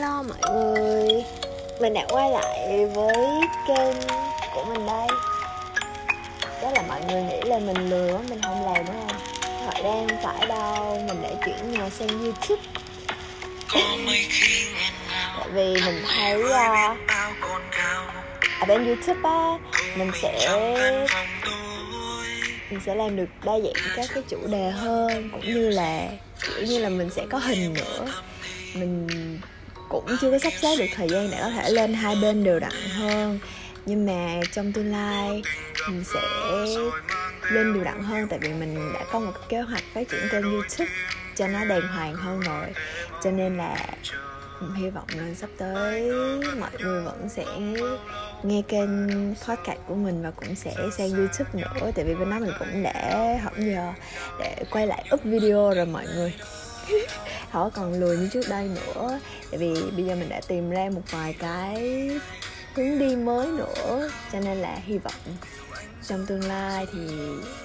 Hello mọi người. Mình đã quay lại với kênh của mình đây. Chắc là mọi người nghĩ là mình lừa mình không làm đúng không? Thật ra không phải đâu, mình đã chuyển nhà sang Youtube. Tại vì mình thấy uh, ở bên Youtube á Mình sẽ mình sẽ làm được đa dạng các cái chủ đề hơn cũng như là kiểu như là mình sẽ có hình nữa. Mình cũng chưa có sắp xếp được thời gian để có thể lên hai bên đều đặn hơn. Nhưng mà trong tương lai, mình sẽ lên đều đặn hơn tại vì mình đã có một kế hoạch phát triển kênh youtube cho nó đàng hoàng hơn rồi. Cho nên là hy vọng là sắp tới mọi người vẫn sẽ nghe kênh podcast của mình và cũng sẽ sang youtube nữa. Tại vì bên đó mình cũng đã hỏng giờ để quay lại up video rồi mọi người. không còn lười như trước đây nữa. Tại vì bây giờ mình đã tìm ra một vài cái hướng đi mới nữa, cho nên là hy vọng trong tương lai thì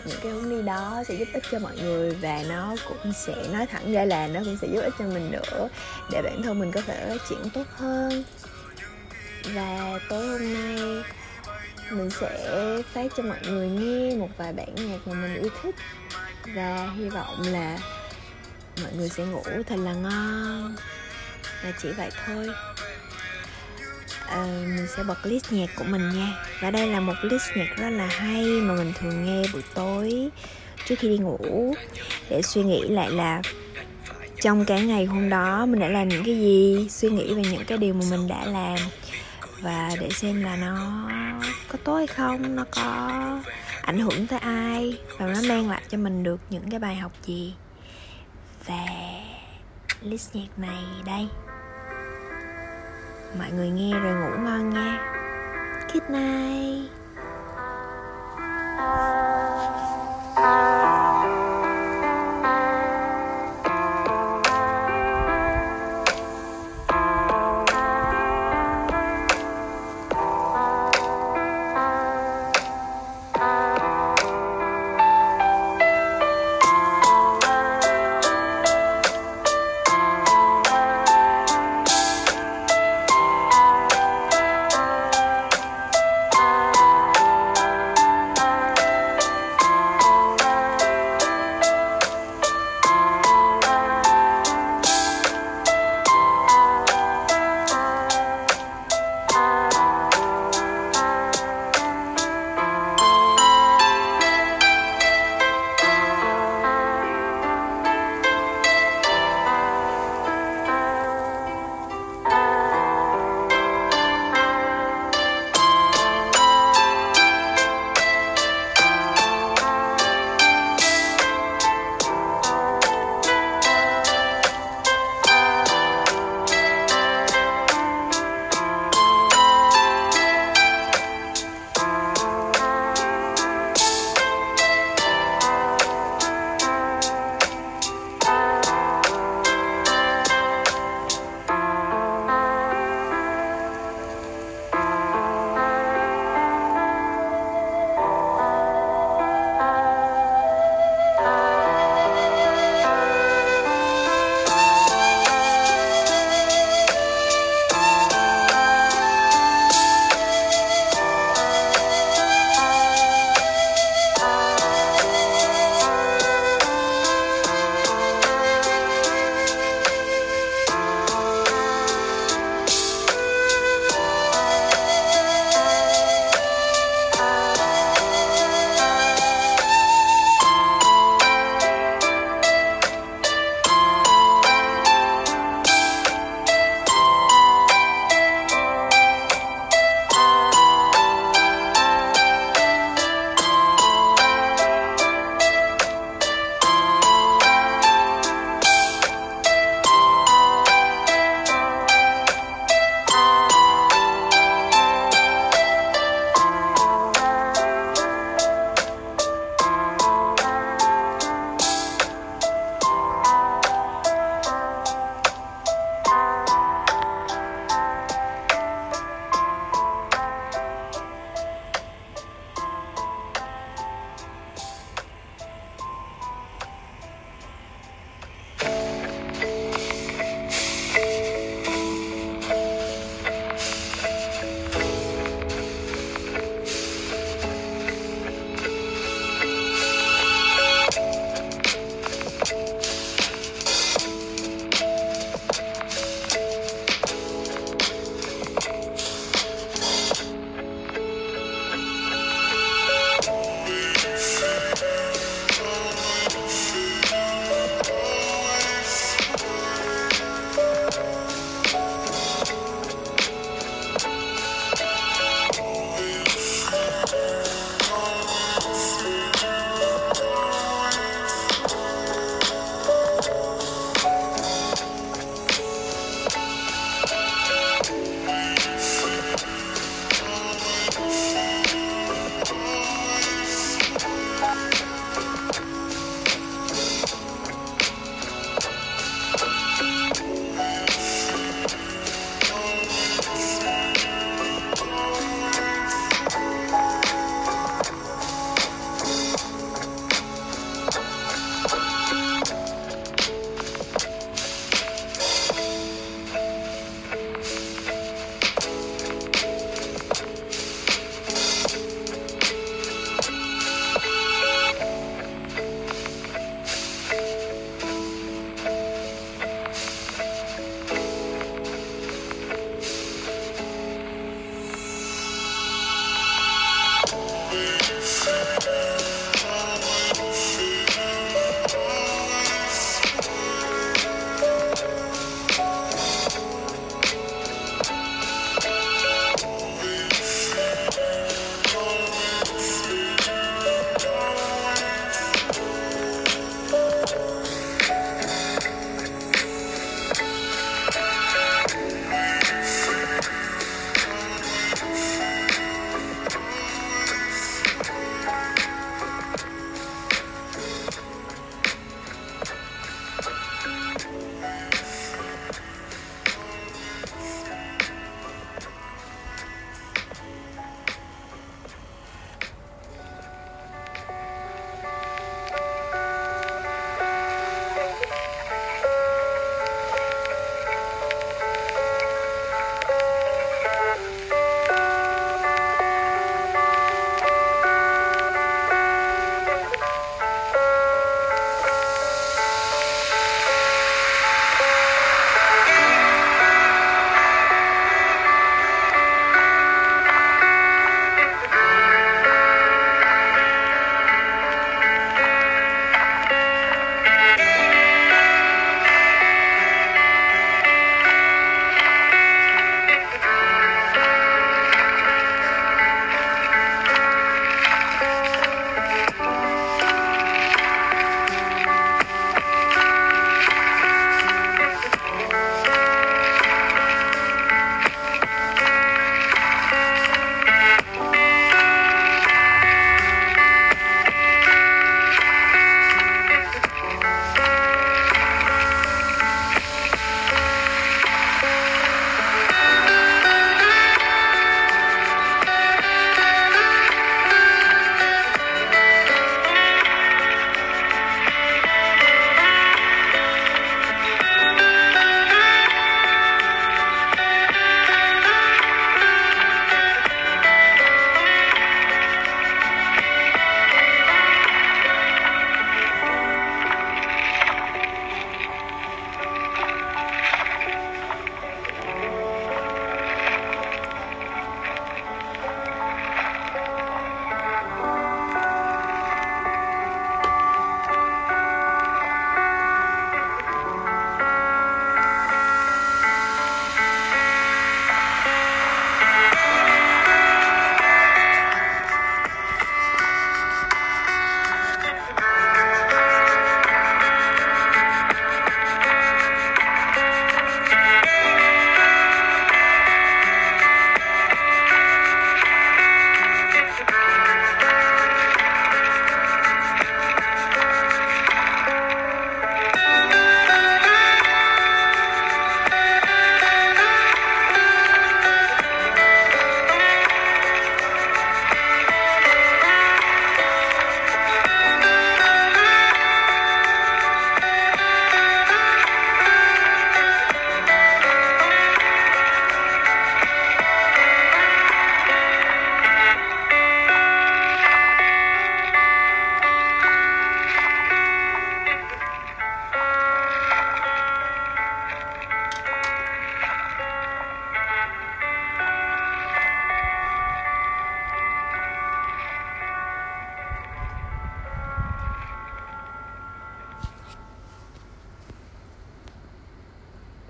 những cái hướng đi đó sẽ giúp ích cho mọi người và nó cũng sẽ nói thẳng ra là nó cũng sẽ giúp ích cho mình nữa, để bản thân mình có thể phát triển tốt hơn. Và tối hôm nay mình sẽ phát cho mọi người nghe một vài bản nhạc mà mình yêu thích. Và hy vọng là mọi người sẽ ngủ thật là ngon. Là chỉ vậy thôi. À, mình sẽ bật list nhạc của mình nha. Và đây là một list nhạc rất là hay mà mình thường nghe buổi tối trước khi đi ngủ. Để suy nghĩ lại là trong cả ngày hôm đó mình đã làm những cái gì suy nghĩ về những cái điều mà mình đã làm. Và để xem là nó có tốt hay không nó có ảnh hưởng tới ai và nó mang lại cho mình được những cái bài học gì và list nhạc này đây. Mọi người nghe rồi ngủ ngon nha. Good night.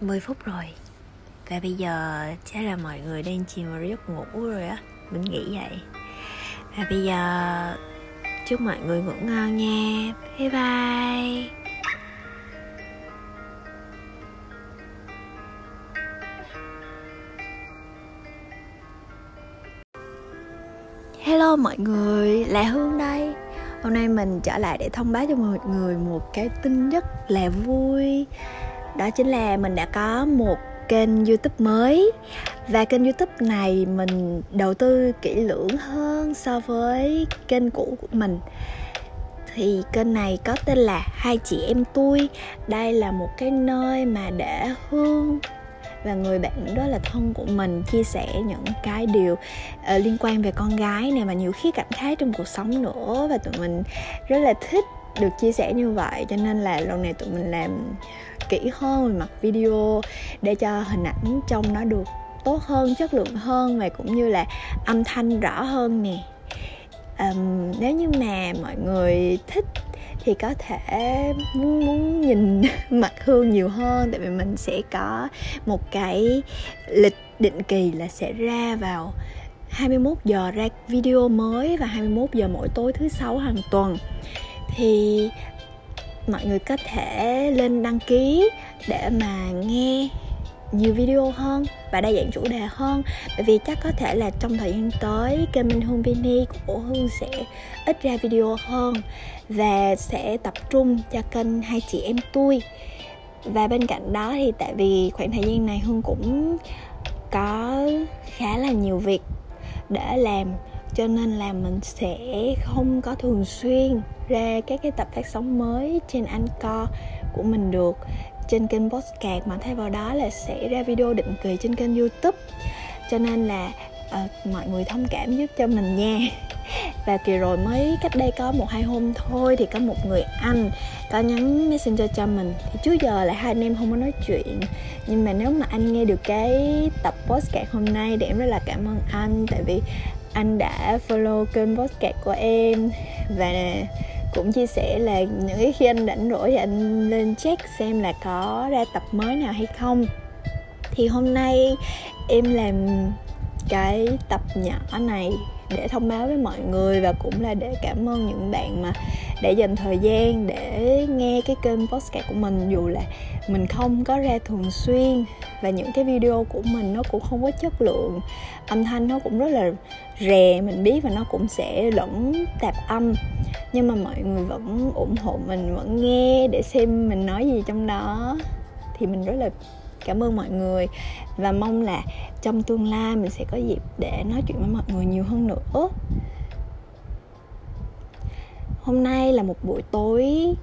10 phút rồi. Và bây giờ chắc là mọi người đang chìm vào giấc ngủ rồi á. Mình nghĩ vậy. Và bây giờ chúc mọi người ngủ ngon nha. Bye bye. Hello mọi người, là Hương đây. Hôm nay mình trở lại để thông báo cho mọi người một cái tin rất là vui. Đó chính là mình đã có một kênh youtube mới. Và kênh youtube này mình đầu tư kỹ lưỡng hơn so với kênh cũ của mình. Thì kênh này có tên là hai chị em tôi đây là một cái nơi mà để hương và người bạn đó là thân của mình chia sẻ những cái điều uh, liên quan về con gái này mà nhiều khía cạnh khác trong cuộc sống nữa. Và tụi mình rất là thích được chia sẻ như vậy cho nên là lần này tụi mình làm kỹ hơn về mặt video để cho hình ảnh trong nó được tốt hơn chất lượng hơn và cũng như là âm thanh rõ hơn nè. Um, nếu như mà mọi người thích thì có thể muốn muốn nhìn mặt hương nhiều hơn tại vì mình sẽ có một cái lịch định kỳ là sẽ ra vào 21 giờ ra video mới và 21 giờ mỗi tối thứ sáu hàng tuần thì mọi người có thể lên đăng ký để mà nghe nhiều video hơn và đa dạng chủ đề hơn. Bởi vì chắc có thể là trong thời gian tới kênh Minh Hương Vini của Hương sẽ ít ra video hơn và sẽ tập trung cho kênh hai chị em tôi. Và bên cạnh đó thì tại vì khoảng thời gian này Hương cũng có khá là nhiều việc để làm, cho nên là mình sẽ không có thường xuyên ra các cái tập phát sóng mới trên Anchor của mình được trên kênh podcast mà thay vào đó là sẽ ra video định kỳ trên kênh youtube. Cho nên là uh, mọi người thông cảm giúp cho mình nha. Và kỳ rồi mới cách đây có một hai hôm thôi thì có một người anh có nhắn messenger cho mình. Thì trước giờ là hai anh em không có nói chuyện. Nhưng mà nếu mà anh nghe được cái tập podcast hôm nay thì em rất là cảm ơn anh. Tại vì anh đã follow kênh podcast của em. Và cũng chia sẻ là những cái khi anh rảnh rỗi thì anh lên check xem là có ra tập mới nào hay không. Thì hôm nay em làm cái tập nhỏ này để thông báo với mọi người và cũng là để cảm ơn những bạn mà để dành thời gian để nghe cái kênh podcast của mình. Dù là mình không có ra thường xuyên và những cái video của mình nó cũng không có chất lượng, âm thanh nó cũng rất là rè, mình biết và nó cũng sẽ lẫn tạp âm nhưng mà mọi người vẫn ủng hộ mình vẫn nghe để xem mình nói gì trong đó. Thì mình rất là cảm ơn mọi người. Và mong là trong tương lai mình sẽ có dịp để nói chuyện với mọi người nhiều hơn nữa. Hôm nay là một buổi tối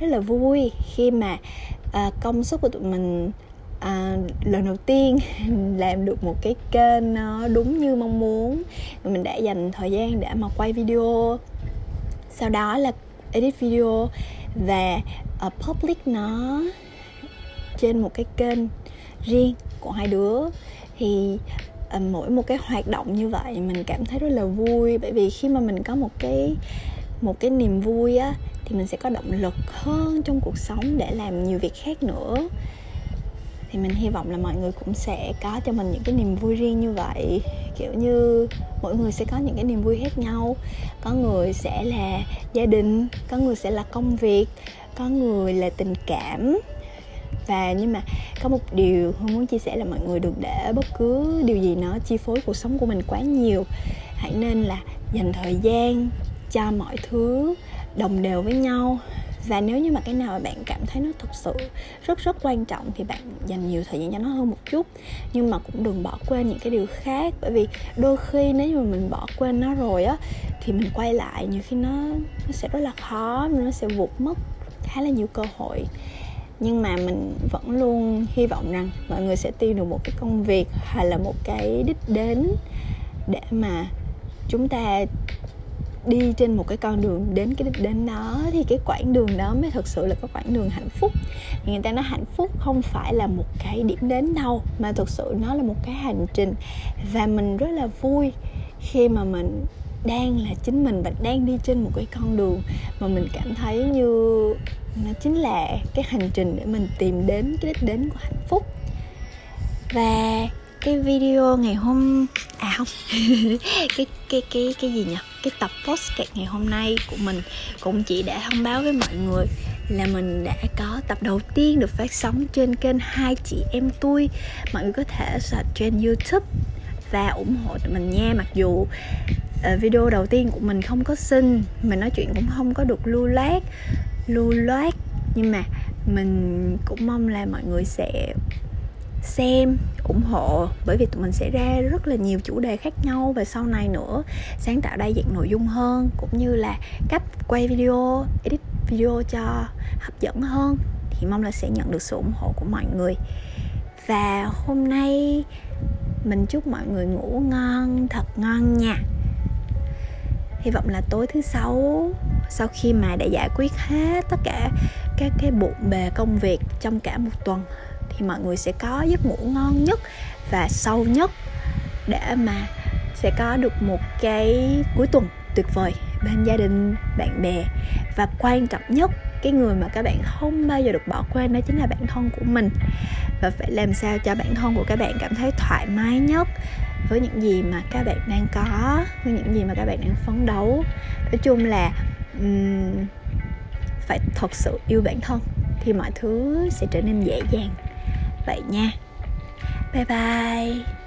rất là vui khi mà à, công suất của tụi mình à, lần đầu tiên làm được một cái kênh nó đúng như mong muốn. Mình đã dành thời gian để mà quay video sau đó là edit video và uh, public nó trên một cái kênh riêng của hai đứa. Thì uh, mỗi một cái hoạt động như vậy mình cảm thấy rất là vui. Bởi vì khi mà mình có một cái một cái niềm vui á thì mình sẽ có động lực hơn trong cuộc sống để làm nhiều việc khác nữa thì mình hy vọng là mọi người cũng sẽ có cho mình những cái niềm vui riêng như vậy. Kiểu như mỗi người sẽ có những cái niềm vui khác nhau. Có người sẽ là gia đình, có người sẽ là công việc, có người là tình cảm. Và nhưng mà có một điều không muốn chia sẻ là mọi người đừng để bất cứ điều gì nó chi phối cuộc sống của mình quá nhiều. Hãy nên là dành thời gian cho mọi thứ đồng đều với nhau và nếu như mà cái nào mà bạn cảm thấy nó thực sự rất rất quan trọng thì bạn dành nhiều thời gian cho nó hơn một chút. Nhưng mà cũng đừng bỏ quên những cái điều khác. Bởi vì đôi khi nếu như mà mình bỏ quên nó rồi á, thì mình quay lại, nhiều khi nó nó sẽ rất là khó, nó sẽ vụt mất khá là nhiều cơ hội. Nhưng mà mình vẫn luôn hy vọng rằng mọi người sẽ tìm được một cái công việc hay là một cái đích đến để mà chúng ta đi trên một cái con đường đến cái đích đến đó thì cái quãng đường đó mới thực sự là cái quãng đường hạnh phúc. Thì người ta nói hạnh phúc không phải là một cái điểm đến đâu, mà thực sự nó là một cái hành trình. Và mình rất là vui khi mà mình đang là chính mình và đang đi trên một cái con đường mà mình cảm thấy như nó chính là cái hành trình để mình tìm đến cái đích đến của hạnh phúc. Và cái video ngày hôm à không, cái cái cái cái gì nhỉ? Cái tập podcast ngày hôm nay của mình cũng chỉ để thông báo với mọi người là mình đã có tập đầu tiên được phát sóng trên kênh hai chị em tôi mọi người có thể search trên youtube và ủng hộ tụi mình nha. Mặc dù uh, video đầu tiên của mình không có xinh mình nói chuyện cũng không có được lưu loát lưu loát. Nhưng mà mình cũng mong là mọi người sẽ xem ủng hộ, bởi vì tụi mình sẽ ra rất là nhiều chủ đề khác nhau về sau này nữa, sáng tạo đa dạng nội dung hơn, cũng như là cách quay video, edit video cho hấp dẫn hơn. Thì mong là sẽ nhận được sự ủng hộ của mọi người. Và hôm nay, mình chúc mọi người ngủ ngon, thật ngon nha. Hy vọng là tối thứ sáu, sau khi mà đã giải quyết hết tất cả các cái bộn bề công việc trong cả một tuần thì mọi người sẽ có giấc ngủ ngon nhất và sâu nhất để mà sẽ có được một cái cuối tuần tuyệt vời bên gia đình bạn bè. Và quan trọng nhất cái người mà các bạn không bao giờ được bỏ quên đó chính là bản thân của mình. Và phải làm sao cho bản thân của các bạn cảm thấy thoải mái nhất với những gì mà các bạn đang có với những gì mà các bạn đang phấn đấu. Nói chung là um, phải thật sự yêu bản thân thì mọi thứ sẽ trở nên dễ dàng vậy nha. Bye bye.